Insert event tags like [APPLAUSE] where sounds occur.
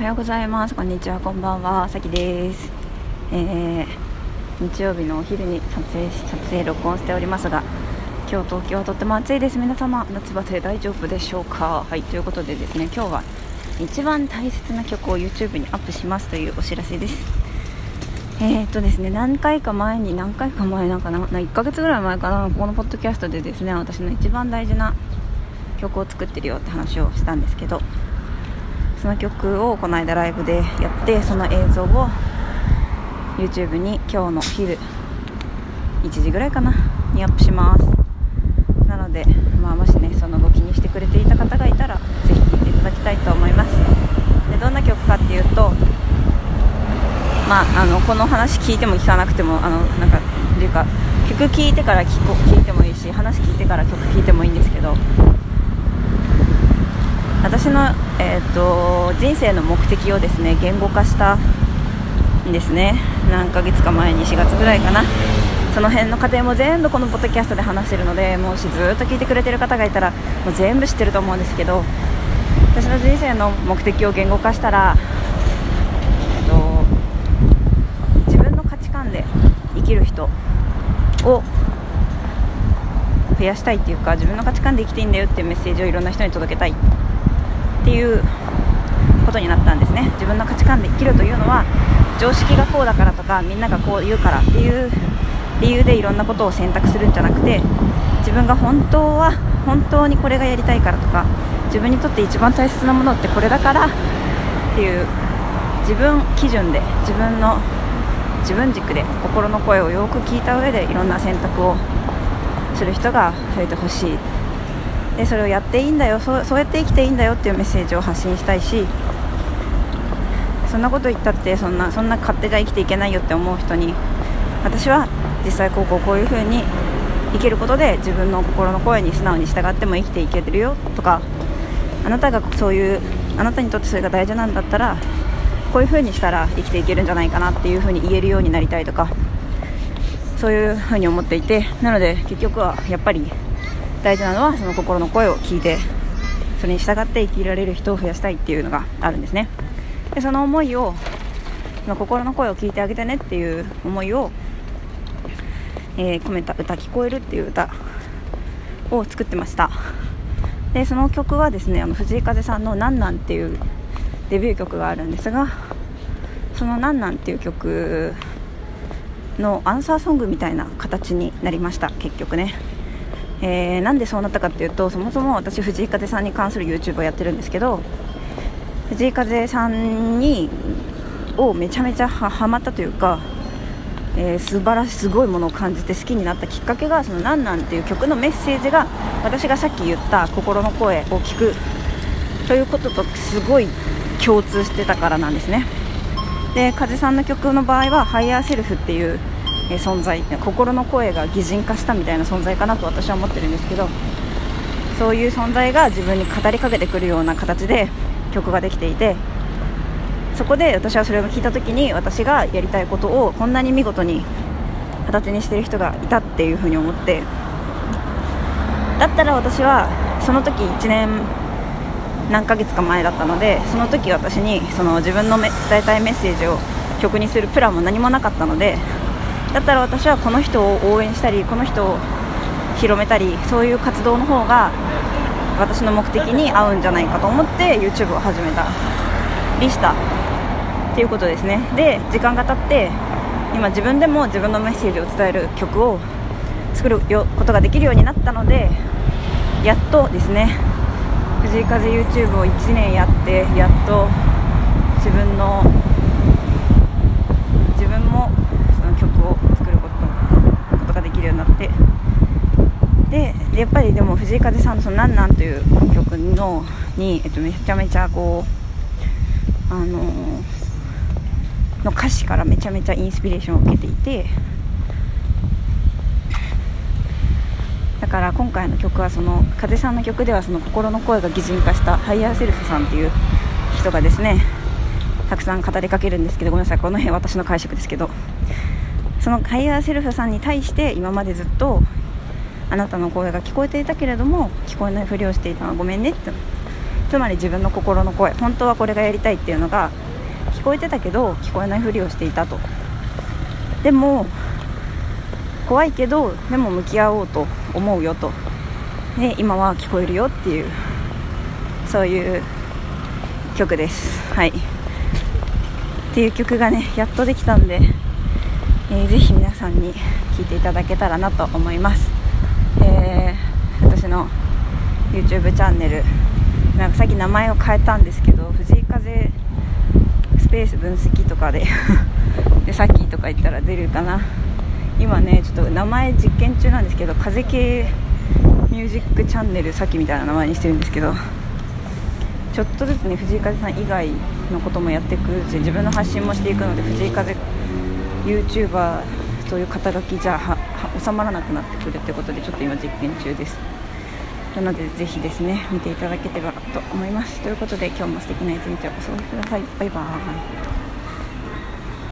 おはようございます。こんにちは。こんばんは。さきです、えー、日曜日のお昼に撮影し撮影録音しておりますが今日東京はとっても暑いです。皆様夏バテ大丈夫でしょうか？はい。ということでですね今日は一番大切な曲を YouTube にアップしますというお知らせです。えー、っとですね何回か前に何回か前なんかなな1ヶ月ぐらい前かなこのポッドキャストでですね私の一番大事な曲を作ってるよって話をしたんですけどその曲をこの間ライブでやってその映像を YouTube に今日の昼1時ぐらいかなにアップします。なので、まあ、もしねその後気にしてくれていた方がいたらぜひ聴いていただきたいと思います。でどんな曲かっていうとまあ、あのこの話聞いても聞かなくてもあのなんかっていうか曲聴いてから聞こ聞いてもいいし話聞いてから曲聴いてもいいんですけど私の、えーと、人生の目的をですね言語化したんですね。何ヶ月か前に4月ぐらいかな。その辺の過程も全部このポッドキャストで話してるのでもしずっと聞いてくれてる方がいたらもう全部知ってると思うんですけど私の人生の目的を言語化したら、えっと、自分の価値観で生きる人を増やしたいっていうか自分の価値観で生きていいんだよっていうメッセージをいろんな人に届けたい。っていうことになったんですね。自分の価値観で生きるというのは常識がこうだからとかみんながこう言うからっていう理由でいろんなことを選択するんじゃなくて自分が本当は本当にこれがやりたいからとか自分にとって一番大切なものってこれだからっていう自分基準で自分の自分軸で心の声をよく聞いた上でいろんな選択をする人が増えてほしい。でそれをやっていいんだよ。そうそうやって生きていいんだよっていうメッセージを発信したいしそんなこと言ったってそんなそんな勝手じゃ生きていけないよって思う人に私は実際こうこうこういう風に生きることで自分の心の声に素直に従っても生きていけてるよとかあなたがそういうあなたにとってそれが大事なんだったらこういう風にしたら生きていけるんじゃないかなっていう風に言えるようになりたいとかそういう風に思っていてなので結局はやっぱり大事なのはその心の声を聞いてそれに従って生きられる人を増やしたいっていうのがあるんですね。でその思いをその心の声を聞いてあげてねっていう思いを、えー、込めた歌「聞こえる」っていう歌を作ってました。でその曲はですねあの藤井風さんの「なんなん」っていうデビュー曲があるんですがその「なんなん」っていう曲のアンサーソングみたいな形になりました結局ね。えー、なんでそうなったかっていうとそもそも私藤井風さんに関する YouTube をやってるんですけど藤井風さんにをめちゃめちゃはまったというか、えー、素晴らしいすごいものを感じて好きになったきっかけが「そのなんなん」っていう曲のメッセージが私がさっき言った心の声を聞くということとすごい共通してたからなんですね。で風さんの曲の場合は「ハイヤーセルフ」っていう存在心の声が擬人化したみたいな存在かなと私は思ってるんですけどそういう存在が自分に語りかけてくるような形で曲ができていてそこで私はそれを聞いた時に私がやりたいことをこんなに見事に形にしてる人がいたっていうふうに思ってだったら私はその時1年何ヶ月か前だったのでその時私にその自分の伝えたいメッセージを曲にするプランも何もなかったのでだったら私はこの人を応援したりこの人を広めたりそういう活動の方が私の目的に合うんじゃないかと思って YouTube を始めたりした。っていうことですね。で時間が経って今自分でも自分のメッセージを伝える曲を作ることができるようになったのでやっとですね藤井風 YouTube を1年やってやっと自分の自分もその曲を作ることことができるようになってでやっぱりでも藤井風さんの「そのなんなん」という曲のに、えっと、めちゃめちゃこうあのー、の歌詞からめちゃめちゃインスピレーションを受けていてだから今回の曲はその風さんの曲ではその心の声が擬人化したハイヤーセルフさんっていう人がですねたくさん語りかけるんですけどごめんなさいこの辺私の解釈ですけどそのハイヤーセルフさんに対して今までずっとあなたの声が聞こえていたけれども聞こえないふりをしていたのはごめんねって。つまり自分の心の声。本当はこれがやりたいっていうのが聞こえてたけど聞こえないふりをしていたと。でも怖いけどでも向き合おうと思うよと。で今は聞こえるよっていうそういう曲です。はい。っていう曲がねやっとできたんで、えー、ぜひ皆さんに聴いていただけたらなと思います、の YouTube チャンネル。なんかさっき名前を変えたんですけど藤井風スペース分析とかで [LAUGHS] でさっきとか言ったら出るかな。今ねちょっと名前実験中なんですけど風系ミュージックチャンネルさっきみたいな名前にしてるんですけどちょっとずつね藤井風さん以外のこともやっていくし自分の発信もしていくので藤井風 YouTuber という肩書きじゃ収まらなくなってくるってことでちょっと今実験中です。なのでぜひですね見ていただければと思います。ということで今日も素敵な一日をお過ごしください。バイバーイ。